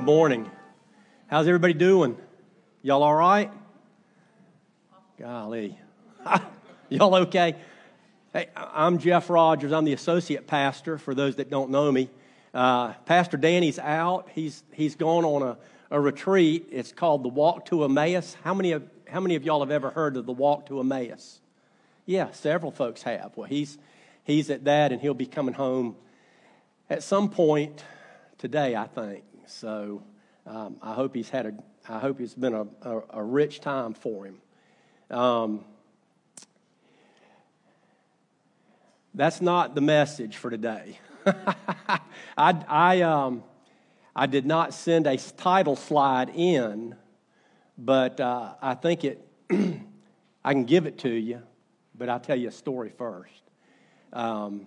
Good morning. How's everybody doing? Y'all all right? Golly. Y'all okay? Hey, I'm Jeff Rogers. I'm the associate pastor for those that don't know me. Uh, pastor Danny's out. He's, he's gone on a, a retreat. It's called the Walk to Emmaus. How many, of, how many of y'all have ever heard of the Walk to Emmaus? Yeah, several folks have. Well, he's, he's at that, and he'll be coming home at some point today, I think. So um, I hope he's had a, I hope it's been a, a, a rich time for him. Um, that's not the message for today. I, I, um, I did not send a title slide in, but uh, I think it, I can give it to you, but I'll tell you a story first. Um,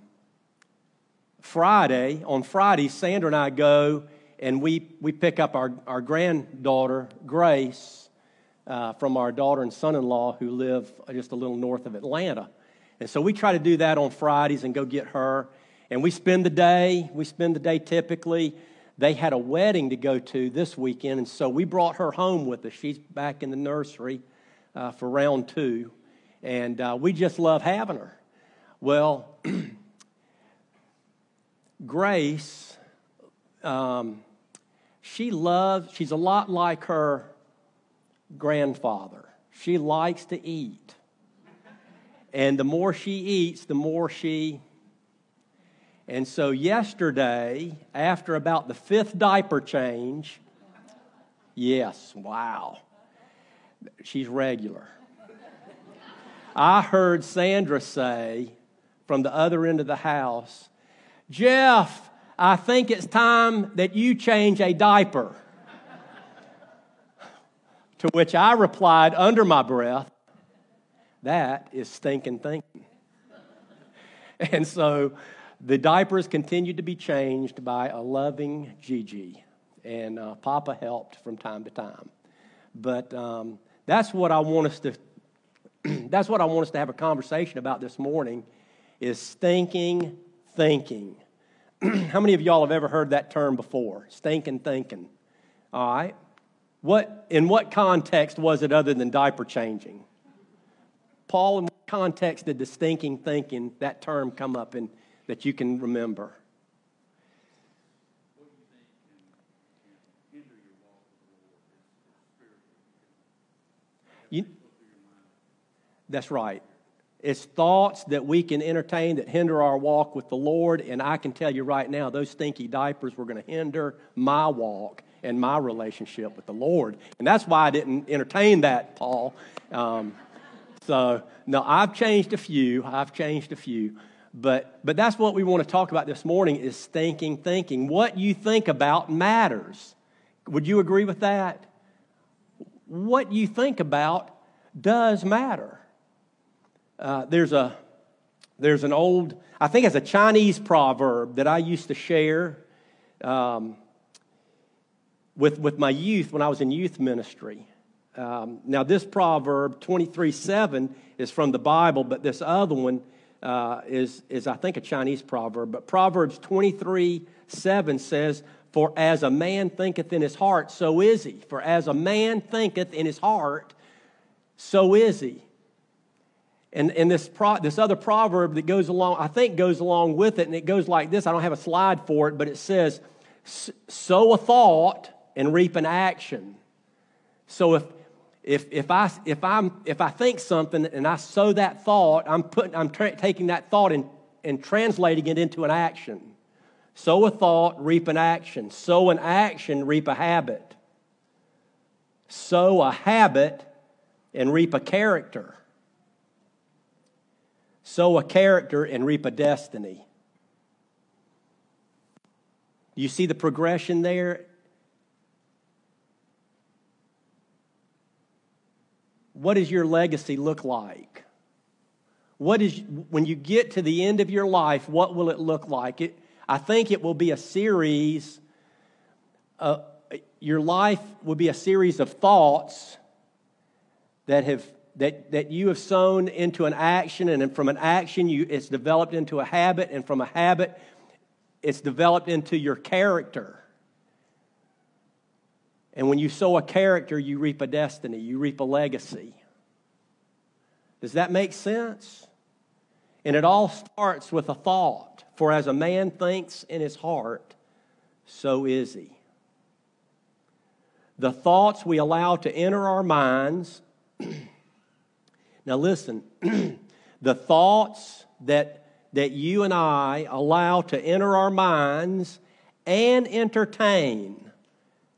Friday, on Friday, Sandra and I go and we, we pick up our, our granddaughter, Grace, uh, from our daughter and son in law who live just a little north of Atlanta. And so we try to do that on Fridays and go get her. And we spend the day, we spend the day typically. They had a wedding to go to this weekend, and so we brought her home with us. She's back in the nursery uh, for round two, and uh, we just love having her. Well, Grace um, she loves, she's a lot like her grandfather. She likes to eat. And the more she eats, the more she. And so, yesterday, after about the fifth diaper change, yes, wow, she's regular. I heard Sandra say from the other end of the house, Jeff, I think it's time that you change a diaper. to which I replied under my breath, That is stinking thinking. and so the diapers continued to be changed by a loving Gigi, and uh, Papa helped from time to time. But um, that's what I want us to. that's what I want us to have a conversation about this morning is thinking, thinking. How many of y'all have ever heard that term before? Stinking thinking. All right. What, in what context was it other than diaper changing? Paul, in what context did the stinking thinking, that term, come up in that you can remember? You, that's right. It's thoughts that we can entertain that hinder our walk with the Lord. And I can tell you right now, those stinky diapers were going to hinder my walk and my relationship with the Lord. And that's why I didn't entertain that, Paul. Um, so, no, I've changed a few. I've changed a few. But, but that's what we want to talk about this morning is thinking, thinking. What you think about matters. Would you agree with that? What you think about does matter. Uh, there's a there's an old I think it's a Chinese proverb that I used to share um, with with my youth when I was in youth ministry. Um, now this proverb 23 7 is from the Bible, but this other one uh, is is I think a Chinese proverb. But Proverbs 23 7 says, "For as a man thinketh in his heart, so is he. For as a man thinketh in his heart, so is he." And, and this, pro, this other proverb that goes along, I think goes along with it, and it goes like this. I don't have a slide for it, but it says, sow a thought and reap an action. So if, if, if, I, if, I'm, if I think something and I sow that thought, I'm, putting, I'm tra- taking that thought and, and translating it into an action. Sow a thought, reap an action. Sow an action, reap a habit. Sow a habit and reap a character sow a character and reap a destiny. You see the progression there? What does your legacy look like? What is when you get to the end of your life, what will it look like? It, I think it will be a series uh, your life will be a series of thoughts that have that, that you have sown into an action, and from an action, you, it's developed into a habit, and from a habit, it's developed into your character. And when you sow a character, you reap a destiny, you reap a legacy. Does that make sense? And it all starts with a thought. For as a man thinks in his heart, so is he. The thoughts we allow to enter our minds. Now, listen, the thoughts that, that you and I allow to enter our minds and entertain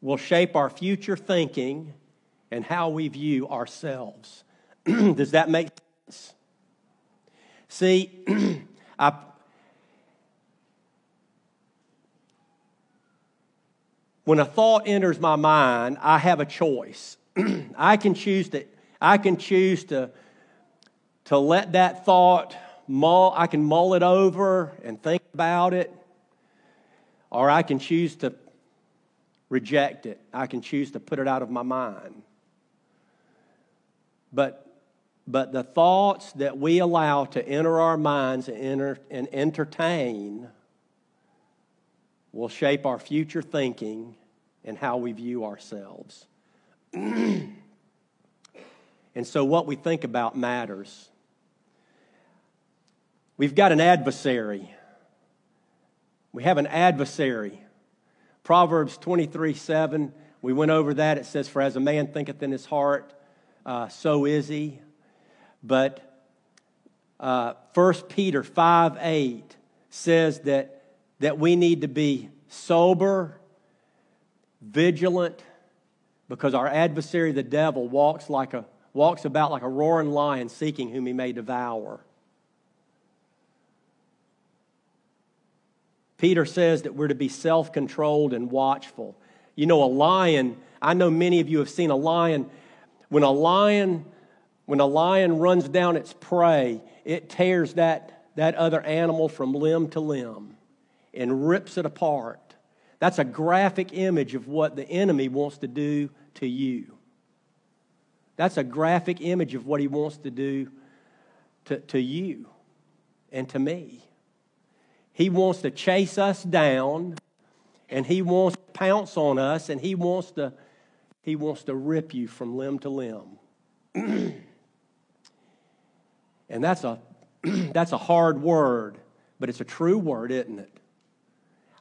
will shape our future thinking and how we view ourselves. Does that make sense? See, I, when a thought enters my mind, I have a choice. I can choose to I can choose to to let that thought mull I can mull it over and think about it or I can choose to reject it. I can choose to put it out of my mind. But but the thoughts that we allow to enter our minds and, enter, and entertain will shape our future thinking and how we view ourselves. and so, what we think about matters. We've got an adversary. We have an adversary. Proverbs 23 7, we went over that. It says, For as a man thinketh in his heart, uh, so is he. But uh, 1 Peter 5 8 says that, that we need to be sober, vigilant, because our adversary, the devil, walks, like a, walks about like a roaring lion seeking whom he may devour. Peter says that we're to be self controlled and watchful. You know, a lion, I know many of you have seen a lion. When a lion, when a lion runs down its prey, it tears that, that other animal from limb to limb and rips it apart. That's a graphic image of what the enemy wants to do to you. That's a graphic image of what he wants to do to, to you and to me. He wants to chase us down and he wants to pounce on us and he wants to he wants to rip you from limb to limb. and that's a that's a hard word, but it's a true word, isn't it?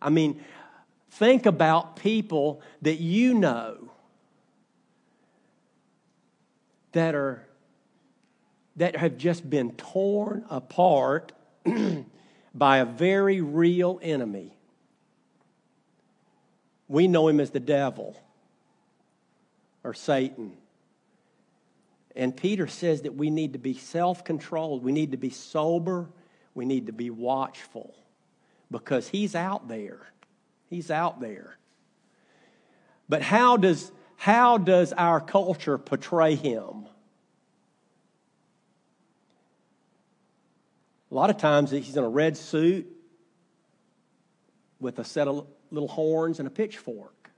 I mean, think about people that you know that are that have just been torn apart by a very real enemy. We know him as the devil or Satan. And Peter says that we need to be self controlled, we need to be sober, we need to be watchful because he's out there. He's out there. But how does, how does our culture portray him? A lot of times he's in a red suit with a set of little horns and a pitchfork.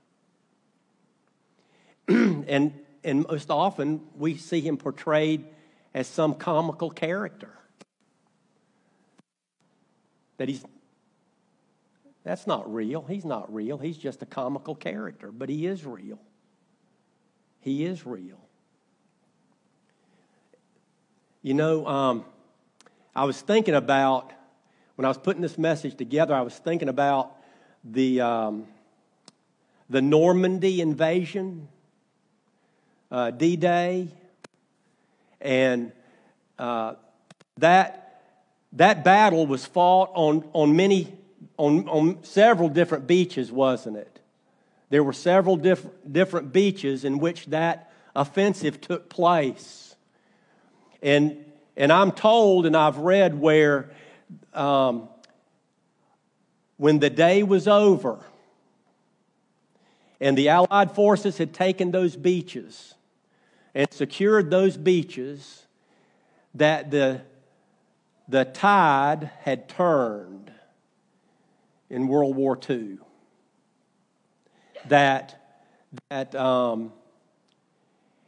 and, and most often we see him portrayed as some comical character. That he's that's not real. He's not real. He's just a comical character, but he is real. He is real. You know, um, I was thinking about, when I was putting this message together, I was thinking about the, um, the Normandy invasion, uh, D Day, and uh, that, that battle was fought on, on many, on, on several different beaches, wasn't it? There were several diff- different beaches in which that offensive took place. And and I'm told and I've read where um, when the day was over and the Allied forces had taken those beaches and secured those beaches, that the, the tide had turned in World War II. That, that um,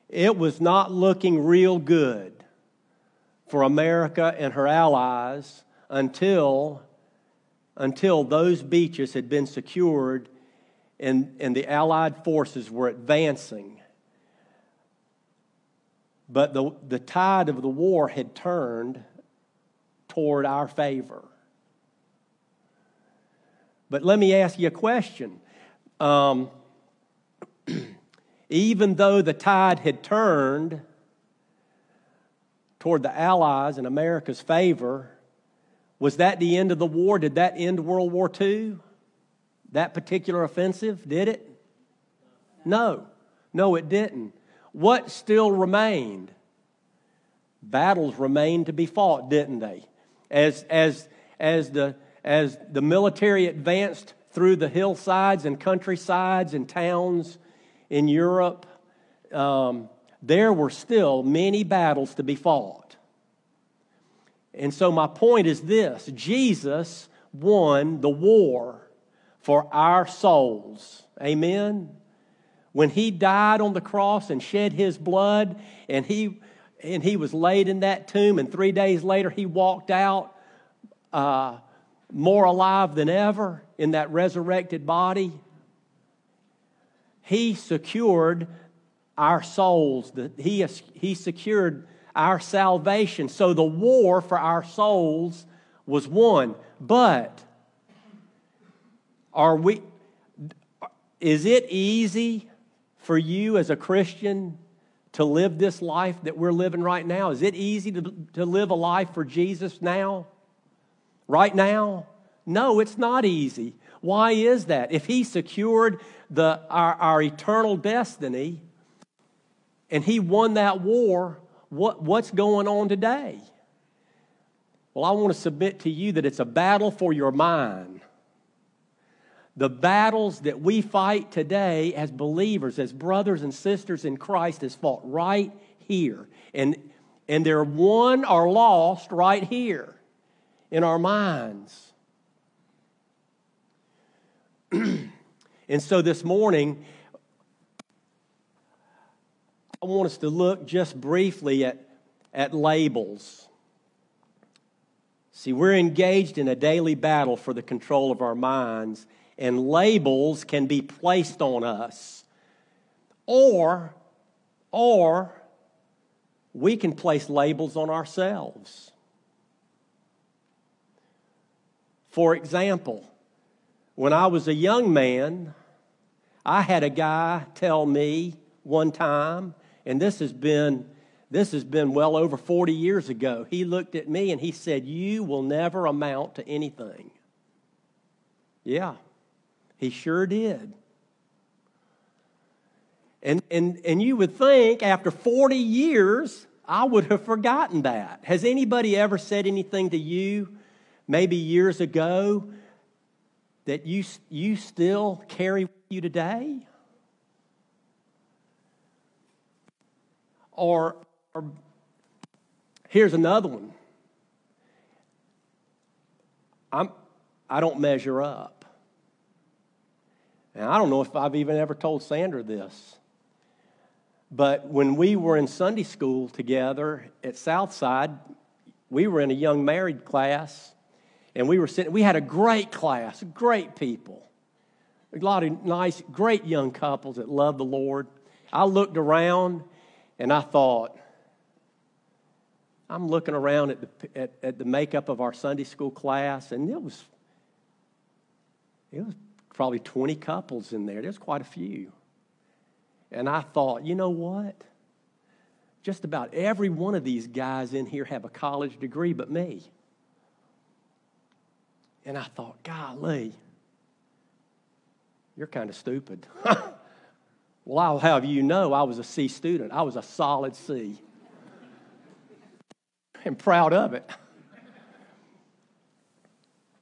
it was not looking real good for America and her allies until, until those beaches had been secured and, and the Allied forces were advancing. But the, the tide of the war had turned toward our favor. But let me ask you a question. Um, even though the tide had turned toward the Allies in America's favor, was that the end of the war? Did that end World War II? That particular offensive? Did it? No. No, it didn't. What still remained? Battles remained to be fought, didn't they? As, as, as, the, as the military advanced through the hillsides and countrysides and towns in Europe, um, there were still many battles to be fought. And so, my point is this Jesus won the war for our souls. Amen? When he died on the cross and shed his blood, and he, and he was laid in that tomb, and three days later he walked out uh, more alive than ever in that resurrected body, he secured our souls. That he, he secured our salvation. So the war for our souls was won. But are we is it easy for you as a Christian to live this life that we're living right now? Is it easy to, to live a life for Jesus now? Right now? No, it's not easy. Why is that? If He secured the, our, our eternal destiny and He won that war, what, what's going on today? Well, I want to submit to you that it's a battle for your mind. The battles that we fight today as believers, as brothers and sisters in Christ, is fought right here. And, and they're won or lost right here in our minds. and so this morning, I want us to look just briefly at, at labels. See, we're engaged in a daily battle for the control of our minds, and labels can be placed on us. Or, or we can place labels on ourselves. For example, when I was a young man, I had a guy tell me one time, and this has been this has been well over 40 years ago. He looked at me and he said, "You will never amount to anything." Yeah. He sure did. And and and you would think after 40 years I would have forgotten that. Has anybody ever said anything to you maybe years ago that you, you still carry with you today? Or, or here's another one. I'm, I don't measure up. And I don't know if I've even ever told Sandra this. But when we were in Sunday school together at Southside, we were in a young married class, and we were sitting, we had a great class, great people, a lot of nice, great young couples that love the Lord. I looked around and I thought, I'm looking around at the, at, at the makeup of our Sunday school class, and it was, it was probably 20 couples in there. There's quite a few. And I thought, you know what? Just about every one of these guys in here have a college degree but me. And I thought, golly, you're kind of stupid. well, I'll have you know I was a C student. I was a solid C. and proud of it.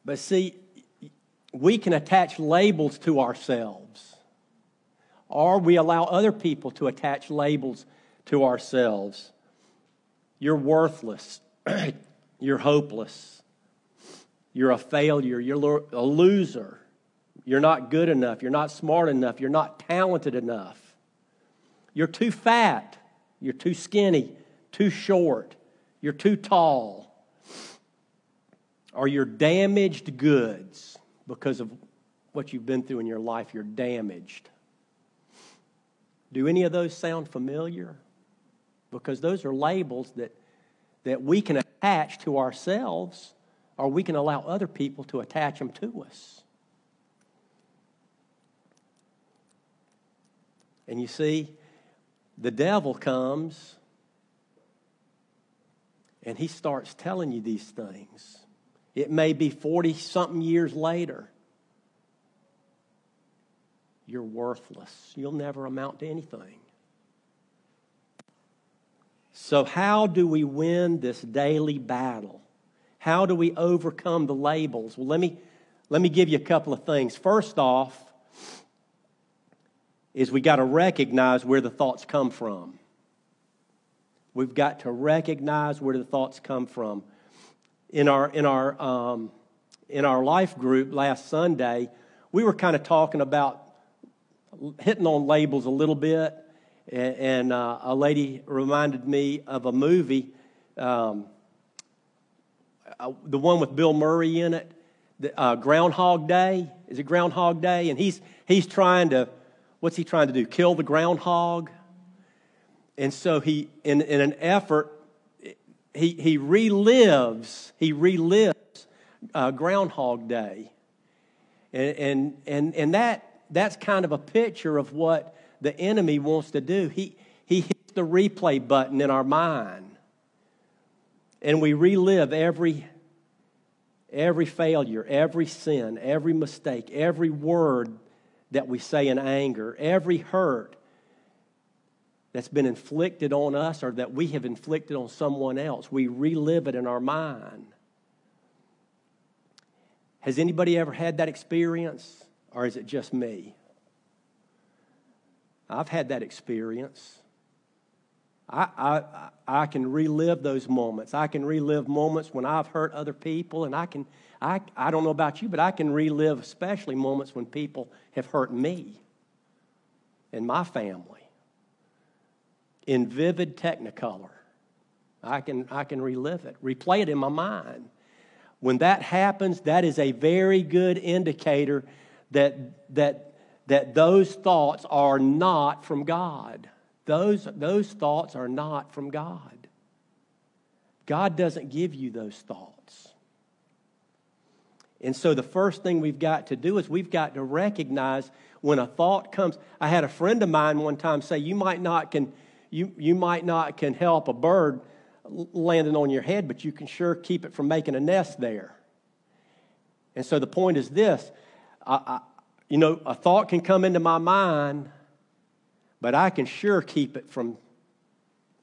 But see, we can attach labels to ourselves, or we allow other people to attach labels to ourselves. You're worthless. You're hopeless. You're a failure. You're a loser. You're not good enough. You're not smart enough. You're not talented enough. You're too fat. You're too skinny, too short. You're too tall. Or you're damaged goods because of what you've been through in your life, you're damaged. Do any of those sound familiar? Because those are labels that, that we can attach to ourselves or we can allow other people to attach them to us. And you see, the devil comes and he starts telling you these things. It may be 40 something years later. You're worthless. You'll never amount to anything. So, how do we win this daily battle? How do we overcome the labels? Well, let me, let me give you a couple of things. First off, is we got to recognize where the thoughts come from. We've got to recognize where the thoughts come from. In our, in our, um, in our life group last Sunday, we were kind of talking about hitting on labels a little bit, and, and uh, a lady reminded me of a movie, um, uh, the one with Bill Murray in it, the, uh, Groundhog Day. Is it Groundhog Day? And he's he's trying to, what's he trying to do? Kill the groundhog. And so he, in, in an effort, he he relives he relives uh, Groundhog Day, and and and and that that's kind of a picture of what the enemy wants to do. He, he hits the replay button in our mind, and we relive every, every failure, every sin, every mistake, every word that we say in anger, every hurt that's been inflicted on us or that we have inflicted on someone else. We relive it in our mind. Has anybody ever had that experience? Or is it just me? I've had that experience. I, I, I can relive those moments. I can relive moments when I've hurt other people, and I can, I, I don't know about you, but I can relive especially moments when people have hurt me and my family in vivid technicolor. I can, I can relive it, replay it in my mind. When that happens, that is a very good indicator that, that, that those thoughts are not from God. Those, those thoughts are not from God. God doesn't give you those thoughts. And so the first thing we've got to do is we've got to recognize when a thought comes. I had a friend of mine one time say, You might not can, you, you might not can help a bird landing on your head, but you can sure keep it from making a nest there. And so the point is this I, I, you know, a thought can come into my mind, but I can sure keep it from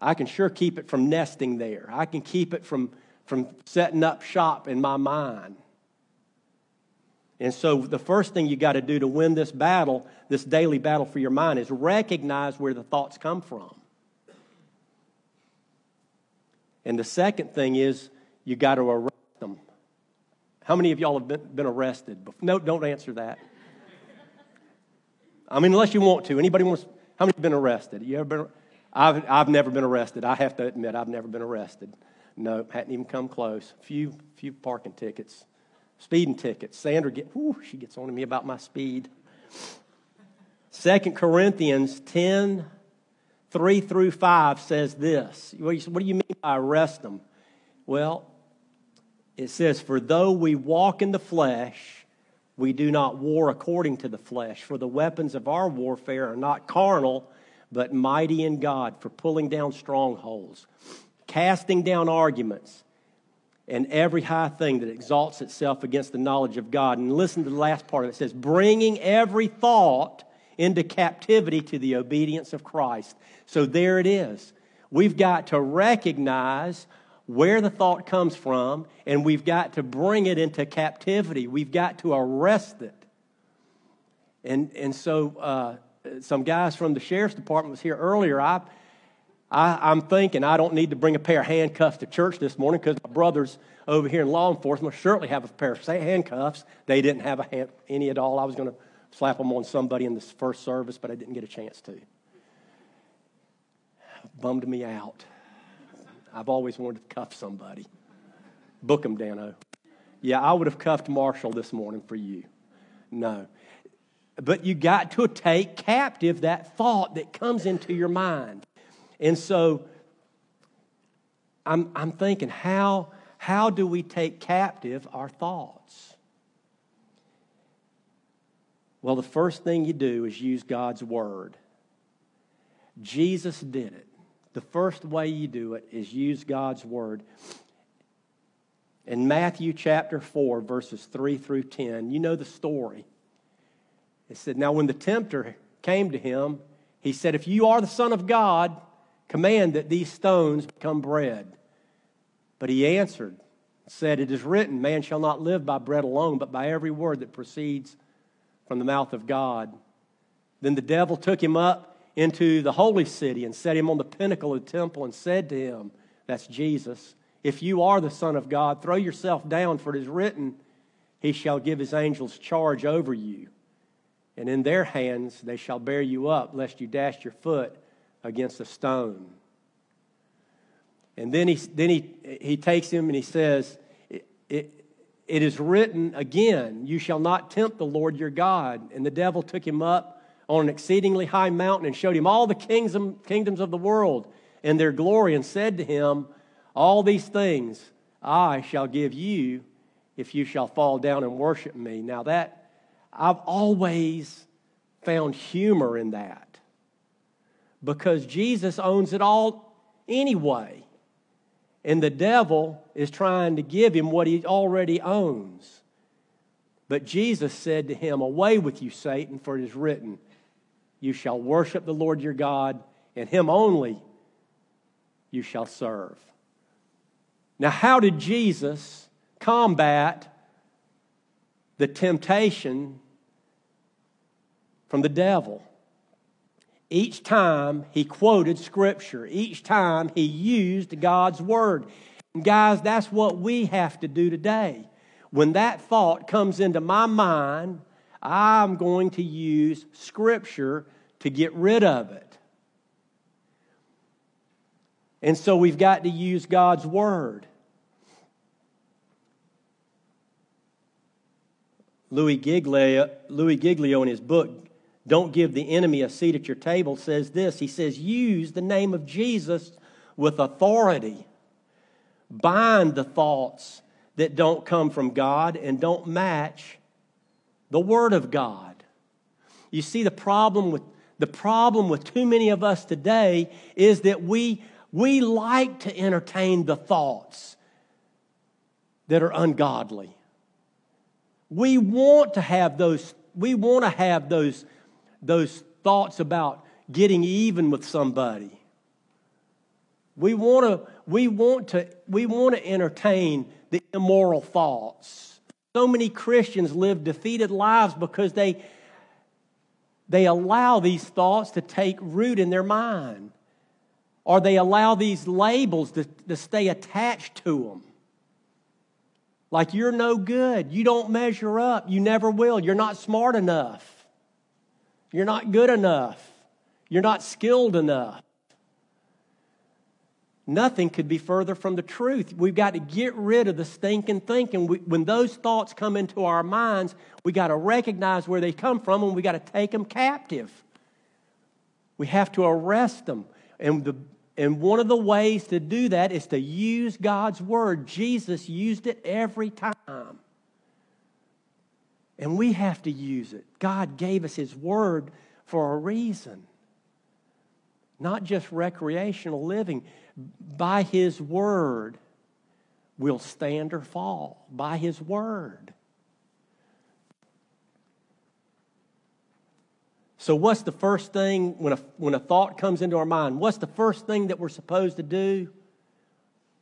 I can sure keep it from nesting there. I can keep it from, from setting up shop in my mind. And so, the first thing you got to do to win this battle, this daily battle for your mind, is recognize where the thoughts come from. And the second thing is you got to arrest them. How many of y'all have been, been arrested? No, don't answer that. I mean, unless you want to. Anybody wants? How many have been arrested? You ever been? I've I've never been arrested. I have to admit, I've never been arrested. No, hadn't even come close. Few few parking tickets, speeding tickets. Sandra get. Whew, she gets on to me about my speed. Second Corinthians 10, 3 through 5 says this. What do you mean by arrest them? Well, it says, For though we walk in the flesh, we do not war according to the flesh. For the weapons of our warfare are not carnal, but mighty in God for pulling down strongholds, casting down arguments, and every high thing that exalts itself against the knowledge of God. And listen to the last part of it. It says, bringing every thought into captivity to the obedience of Christ. So there it is. We've got to recognize where the thought comes from, and we've got to bring it into captivity. We've got to arrest it. And, and so, uh, some guys from the sheriff's department was here earlier. I, I, am thinking I don't need to bring a pair of handcuffs to church this morning because my brothers over here in law enforcement certainly have a pair of handcuffs. They didn't have hand, any at all. I was going to slap them on somebody in this first service, but I didn't get a chance to. Bummed me out. I've always wanted to cuff somebody. Book them, Danno. Oh. Yeah, I would have cuffed Marshall this morning for you. No. but you got to take captive that thought that comes into your mind. And so I'm, I'm thinking, how, how do we take captive our thoughts? Well, the first thing you do is use God's word. Jesus did it. The first way you do it is use God's word. In Matthew chapter 4, verses 3 through 10, you know the story. It said, Now when the tempter came to him, he said, If you are the Son of God, command that these stones become bread. But he answered, said, It is written, Man shall not live by bread alone, but by every word that proceeds from the mouth of God. Then the devil took him up into the holy city and set him on the pinnacle of the temple and said to him, That's Jesus, if you are the Son of God, throw yourself down, for it is written, He shall give His angels charge over you and in their hands they shall bear you up, lest you dash your foot against a stone. And then he, then he, he takes him and he says, it, it, it is written again, You shall not tempt the Lord your God. And the devil took him up on an exceedingly high mountain and showed him all the kingdom, kingdoms of the world and their glory, and said to him, All these things I shall give you if you shall fall down and worship me. Now, that I've always found humor in that because Jesus owns it all anyway. And the devil is trying to give him what he already owns. But Jesus said to him, Away with you, Satan, for it is written, You shall worship the Lord your God, and him only you shall serve. Now, how did Jesus combat the temptation from the devil. Each time he quoted scripture, each time he used God's word. And guys, that's what we have to do today. When that thought comes into my mind, I'm going to use scripture to get rid of it. And so we've got to use God's word. Louis Giglio, Louis Giglio in his book, don't give the enemy a seat at your table says this. He says, use the name of Jesus with authority. Bind the thoughts that don't come from God and don't match the Word of God. You see, the problem with the problem with too many of us today is that we, we like to entertain the thoughts that are ungodly. We want to have those, we want to have those those thoughts about getting even with somebody. We want to, we want to, we want to entertain the immoral thoughts. So many Christians live defeated lives because they, they allow these thoughts to take root in their mind, or they allow these labels to, to stay attached to them. Like you're no good, you don't measure up, you never will, you're not smart enough. You're not good enough. You're not skilled enough. Nothing could be further from the truth. We've got to get rid of the stinking thinking. We, when those thoughts come into our minds, we got to recognize where they come from and we got to take them captive. We have to arrest them. And, the, and one of the ways to do that is to use God's word. Jesus used it every time. And we have to use it. God gave us His Word for a reason, not just recreational living. By His Word, we'll stand or fall. By His Word. So, what's the first thing when a, when a thought comes into our mind? What's the first thing that we're supposed to do?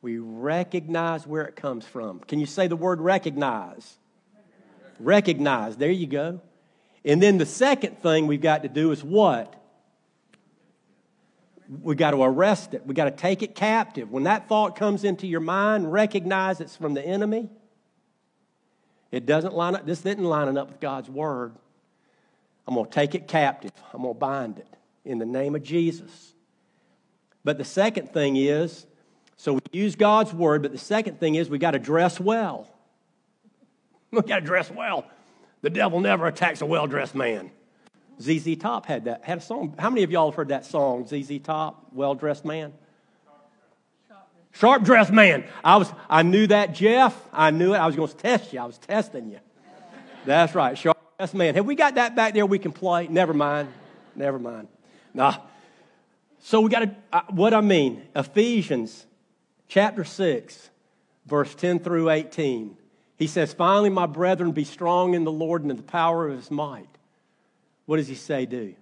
We recognize where it comes from. Can you say the word recognize? Recognize. There you go. And then the second thing we've got to do is what? We got to arrest it. We got to take it captive. When that thought comes into your mind, recognize it's from the enemy. It doesn't line up. This didn't line up with God's word. I'm going to take it captive. I'm going to bind it in the name of Jesus. But the second thing is, so we use God's word, but the second thing is we got to dress well. We got to dress well. The devil never attacks a well dressed man. ZZ Top had that, had a song. How many of y'all have heard that song, ZZ Top, Well Dressed Man? Sharp dressed man. I was I knew that, Jeff. I knew it. I was going to test you. I was testing you. That's right. Sharp dressed man. Have we got that back there we can play? Never mind. Never mind. Nah. So we got to, uh, what I mean, Ephesians chapter 6, verse 10 through 18. He says, Finally, my brethren, be strong in the Lord and in the power of his might. What does he say, do?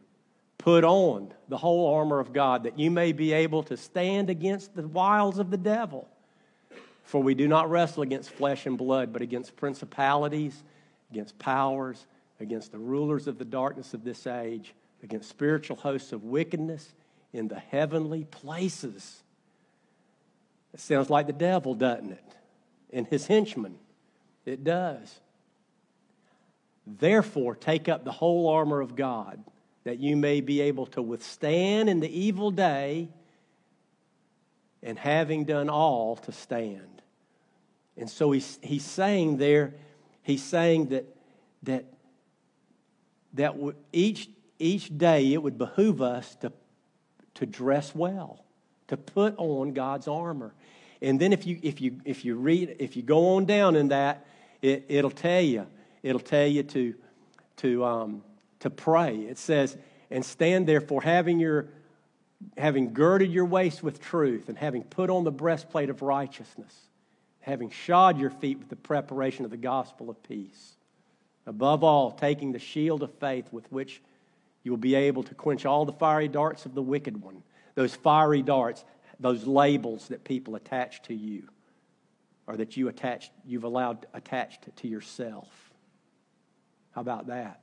Put on the whole armor of God that you may be able to stand against the wiles of the devil. For we do not wrestle against flesh and blood, but against principalities, against powers, against the rulers of the darkness of this age, against spiritual hosts of wickedness in the heavenly places. It sounds like the devil, doesn't it? And his henchmen. It does. Therefore, take up the whole armor of God, that you may be able to withstand in the evil day, and having done all, to stand. And so he's, he's saying there, he's saying that, that, that each, each day it would behoove us to, to dress well, to put on God's armor. And then if you, if you, if you read, if you go on down in that, it, it'll tell you, it'll tell you to, to, um, to pray. It says, and stand therefore, having your having girded your waist with truth, and having put on the breastplate of righteousness, having shod your feet with the preparation of the gospel of peace. Above all, taking the shield of faith with which you will be able to quench all the fiery darts of the wicked one. Those fiery darts, those labels that people attach to you or that you attached, you've allowed attached to yourself. How about that?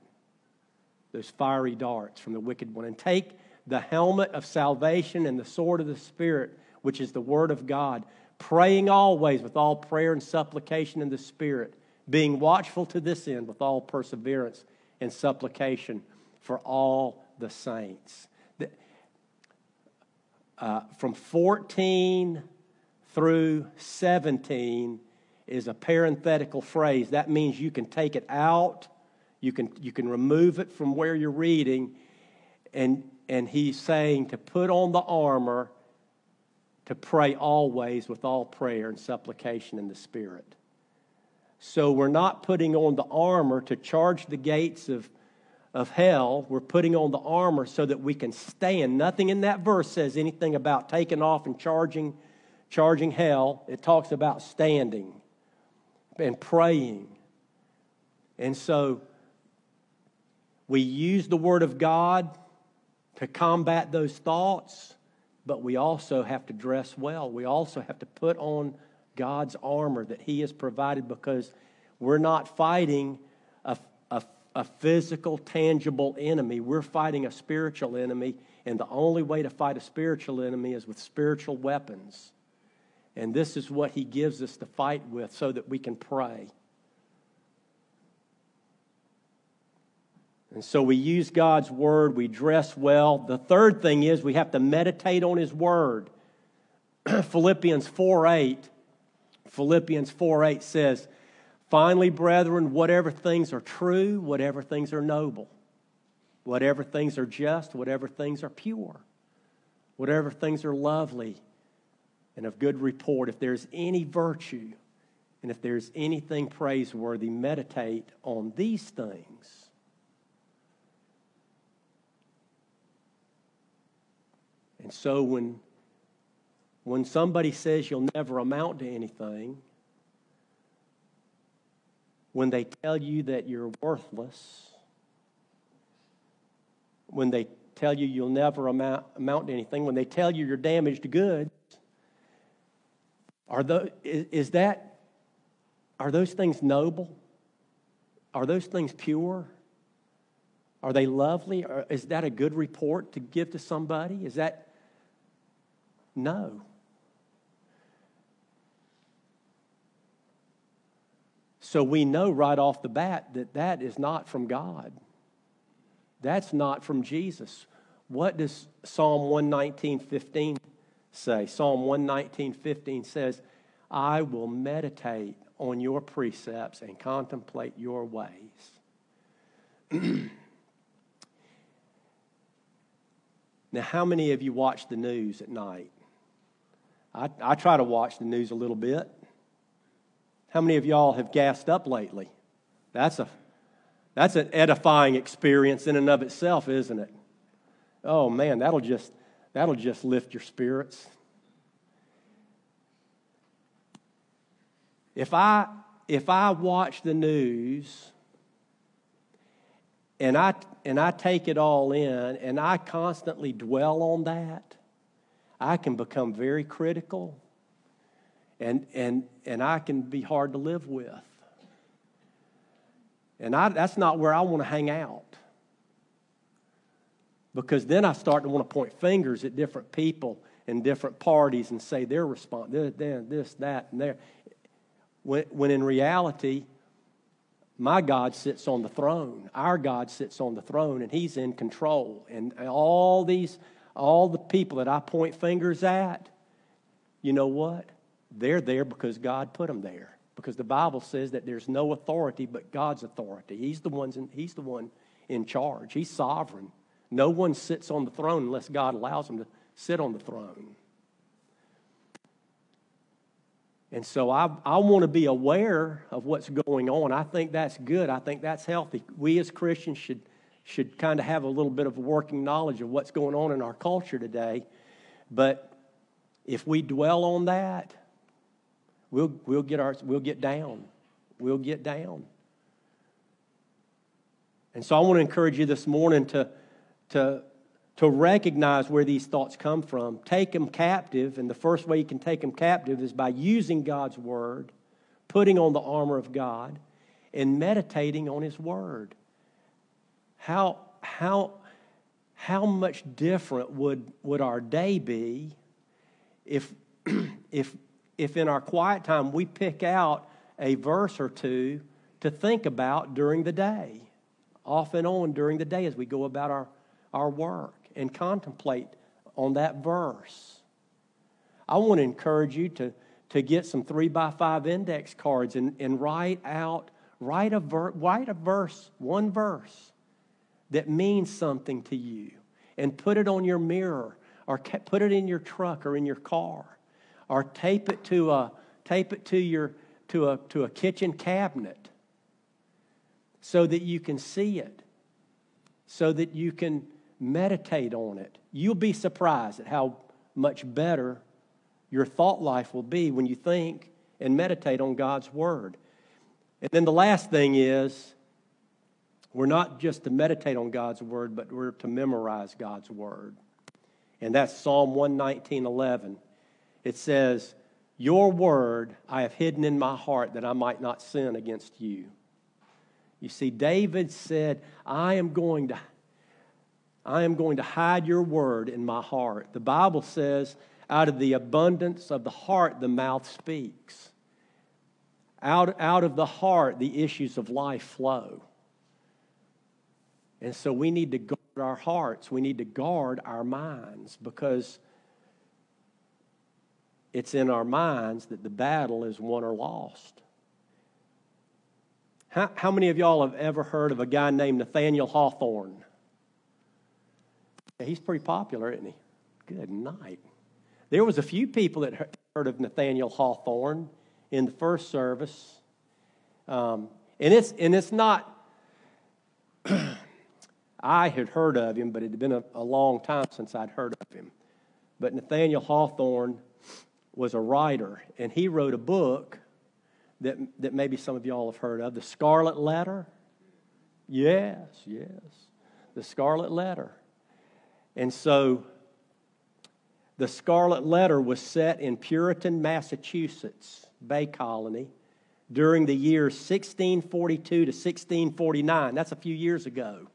Those fiery darts from the wicked one. And take the helmet of salvation and the sword of the Spirit, which is the Word of God, praying always with all prayer and supplication in the Spirit, being watchful to this end with all perseverance and supplication for all the saints. Uh, from 14 through 17 is a parenthetical phrase. That means you can take it out, you can, you can remove it from where you're reading, and, and he's saying to put on the armor to pray always with all prayer and supplication in the Spirit. So we're not putting on the armor to charge the gates of, of hell. We're putting on the armor so that we can stand. Nothing in that verse says anything about taking off and charging charging hell, it talks about standing and praying. And so we use the Word of God to combat those thoughts, but we also have to dress well. We also have to put on God's armor that He has provided because we're not fighting a, a, a physical, tangible enemy. We're fighting a spiritual enemy, and the only way to fight a spiritual enemy is with spiritual weapons. And this is what he gives us to fight with so that we can pray. And so we use God's word, we dress well. The third thing is we have to meditate on his word. Philippians 4 8. Philippians 4 8 says, Finally, brethren, whatever things are true, whatever things are noble, whatever things are just, whatever things are pure, whatever things are lovely and of good report. If there's any virtue and if there's anything praiseworthy, meditate on these things. And so when, when somebody says you'll never amount to anything, when they tell you that you're worthless, when they tell you you'll never amount, amount to anything, when they tell you you're damaged goods, are those, is that, are those things noble? Are those things pure? Are they lovely? Is that a good report to give to somebody? Is that, no. So we know right off the bat that that is not from God. That's not from Jesus. What does Psalm 119, 15 say. Psalm 119, 15 says, I will meditate on your precepts and contemplate your ways. Now, how many of you watch the news at night? I, I try to watch the news a little bit. How many of y'all have gassed up lately? That's a that's an edifying experience in and of itself, isn't it? Oh man, that'll just that'll just lift your spirits. If I if I watch the news and I and I take it all in and I constantly dwell on that, I can become very critical and and and I can be hard to live with. And I, that's not where I want to hang out. Because then I start to want to point fingers at different people and different parties and say their response, this, this, that, and there. When, when in reality, my God sits on the throne. Our God sits on the throne, and He's in control. And all these, all the people that I point fingers at, you know what? They're there because God put them there. Because the Bible says that there's no authority but God's authority. He's the, ones in, he's the one in charge. He's sovereign. No one sits on the throne unless God allows them to sit on the throne. And so I, I want to be aware of what's going on. I think that's good. I think that's healthy. We as Christians should, should kind of have a little bit of a working knowledge of what's going on in our culture today. But if we dwell on that, we'll, we'll, get, our, we'll get down. We'll get down. And so I want to encourage you this morning to, to to recognize where these thoughts come from, take them captive, and the first way you can take them captive is by using God's Word, putting on the armor of God, and meditating on His Word. How, how, how much different would, would our day be if, if, if in our quiet time we pick out a verse or two to think about during the day, off and on during the day as we go about our, our work? and contemplate on that verse. I want to encourage you to, to get some three by five index cards and, and write out, write a, ver, write a verse, one verse that means something to you, and put it on your mirror or put it in your truck or in your car or tape it to a tape it to your to a to a kitchen cabinet so that you can see it so that you can meditate on it. You'll be surprised at how much better your thought life will be when you think and meditate on God's Word. And then the last thing is, we're not just to meditate on God's Word, but we're to memorize God's Word. And that's Psalm 119 11. It says, Your Word I have hidden in my heart that I might not sin against you. You see, David said, I am going to I am going to hide your word in my heart. The Bible says, out of the abundance of the heart, the mouth speaks. Out, out of the heart, the issues of life flow. And so we need to guard our hearts. We need to guard our minds because it's in our minds that the battle is won or lost. How, how many of y'all have ever heard of a guy named Nathaniel Hawthorne? He's pretty popular, isn't he? Good night. There was a few people that heard of Nathaniel Hawthorne in the first service. Um, and, it's, and it's not, I had heard of him, but it had been a, a long time since I'd heard of him. But Nathaniel Hawthorne was a writer, and he wrote a book that, that maybe some of y'all have heard of The Scarlet Letter. Yes, yes. The Scarlet Letter. And so the Scarlet Letter was set in Puritan, Massachusetts, Bay Colony, during the years 1642 to 1649. That's a few years ago.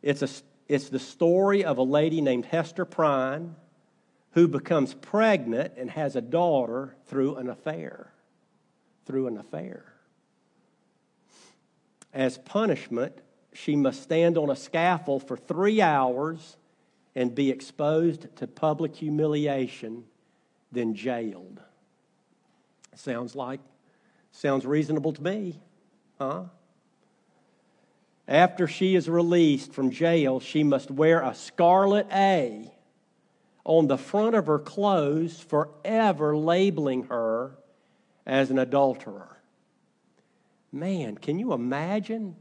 It's, a, it's the story of a lady named Hester Prynne who becomes pregnant and has a daughter through an affair. Through an affair. As punishment, she must stand on a scaffold for three hours and be exposed to public humiliation, then jailed. Sounds like, sounds reasonable to me, huh? after she is released from jail, she must wear a scarlet A on the front of her clothes, forever labeling her as an adulterer. Man, can you imagine?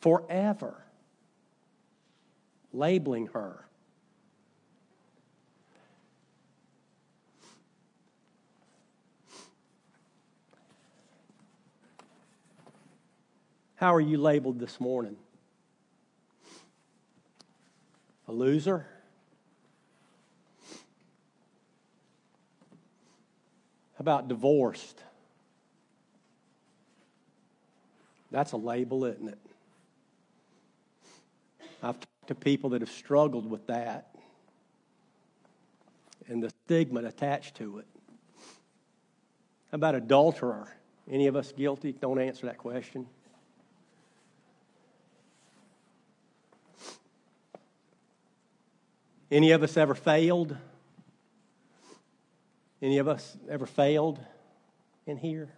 Forever labeling her. How are you labeled this morning? A loser? How about divorced? That's a label, isn't it? I've talked to people that have struggled with that and the stigma attached to it. How about adulterer? Any of us guilty? Don't answer that question. Any of us ever failed? Any of us ever failed in here?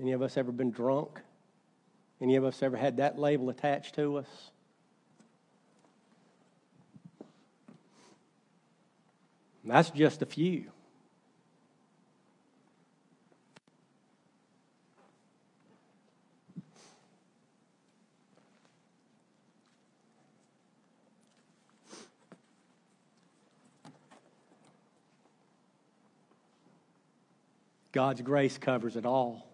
Any of us ever been drunk? Any of us ever had that label attached to us? That's just a few. God's grace covers it all.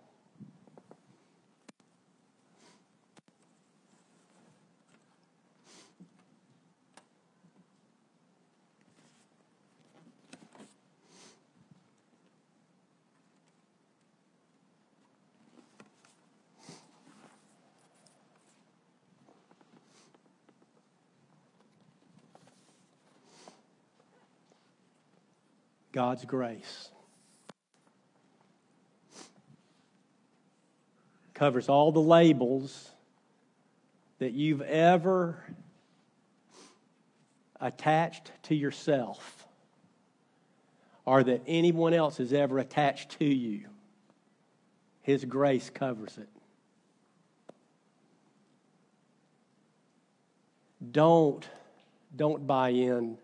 God's grace. Covers all the labels that you've ever attached to yourself or that anyone else has ever attached to you. His grace covers it. Don't, don't buy in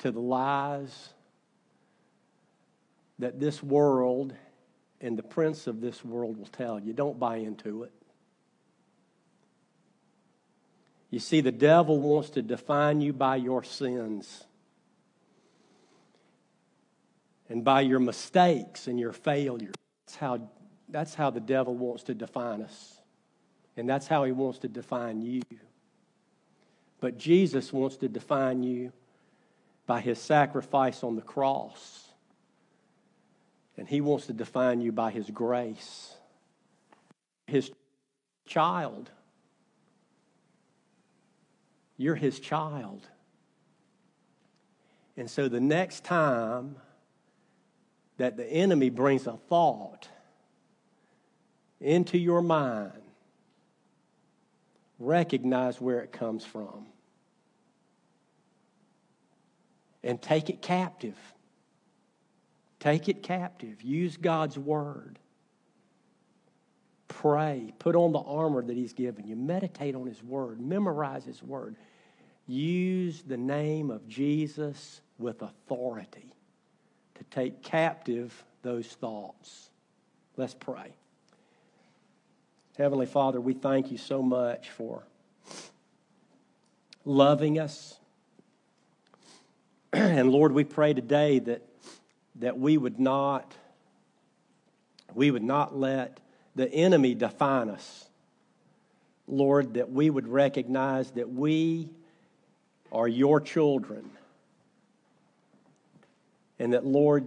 to the lies that this world and the prince of this world will tell you. Don't buy into it. You see, the devil wants to define you by your sins and by your mistakes and your failures. That's how, that's how the devil wants to define us. And that's how he wants to define you. But Jesus wants to define you by his sacrifice on the cross and He wants to define you by His grace. His child. You're His child. And so the next time that the enemy brings a thought into your mind, recognize where it comes from and take it captive. Take it captive. Use God's word. Pray. Put on the armor that He's given you. Meditate on His word. Memorize His word. Use the name of Jesus with authority to take captive those thoughts. Let's pray. Heavenly Father, we thank you so much for loving us. And Lord, we pray today that that we would not we would not let the enemy define us. Lord, that we would recognize that we are your children. And that, Lord,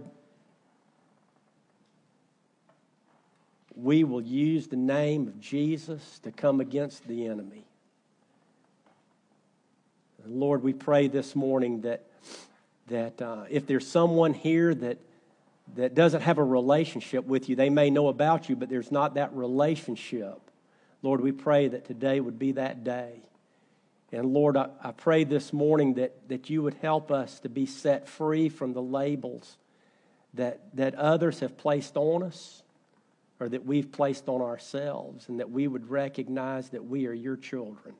we will use the name of Jesus to come against the enemy. Lord, we pray this morning that that uh, if there's someone here that that doesn't have a relationship with you. They may know about you, but there's not that relationship. Lord, we pray that today would be that day. And Lord, I, I pray this morning that, that you would help us to be set free from the labels that, that others have placed on us or that we've placed on ourselves, and that we would recognize that we are your children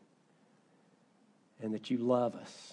and that you love us.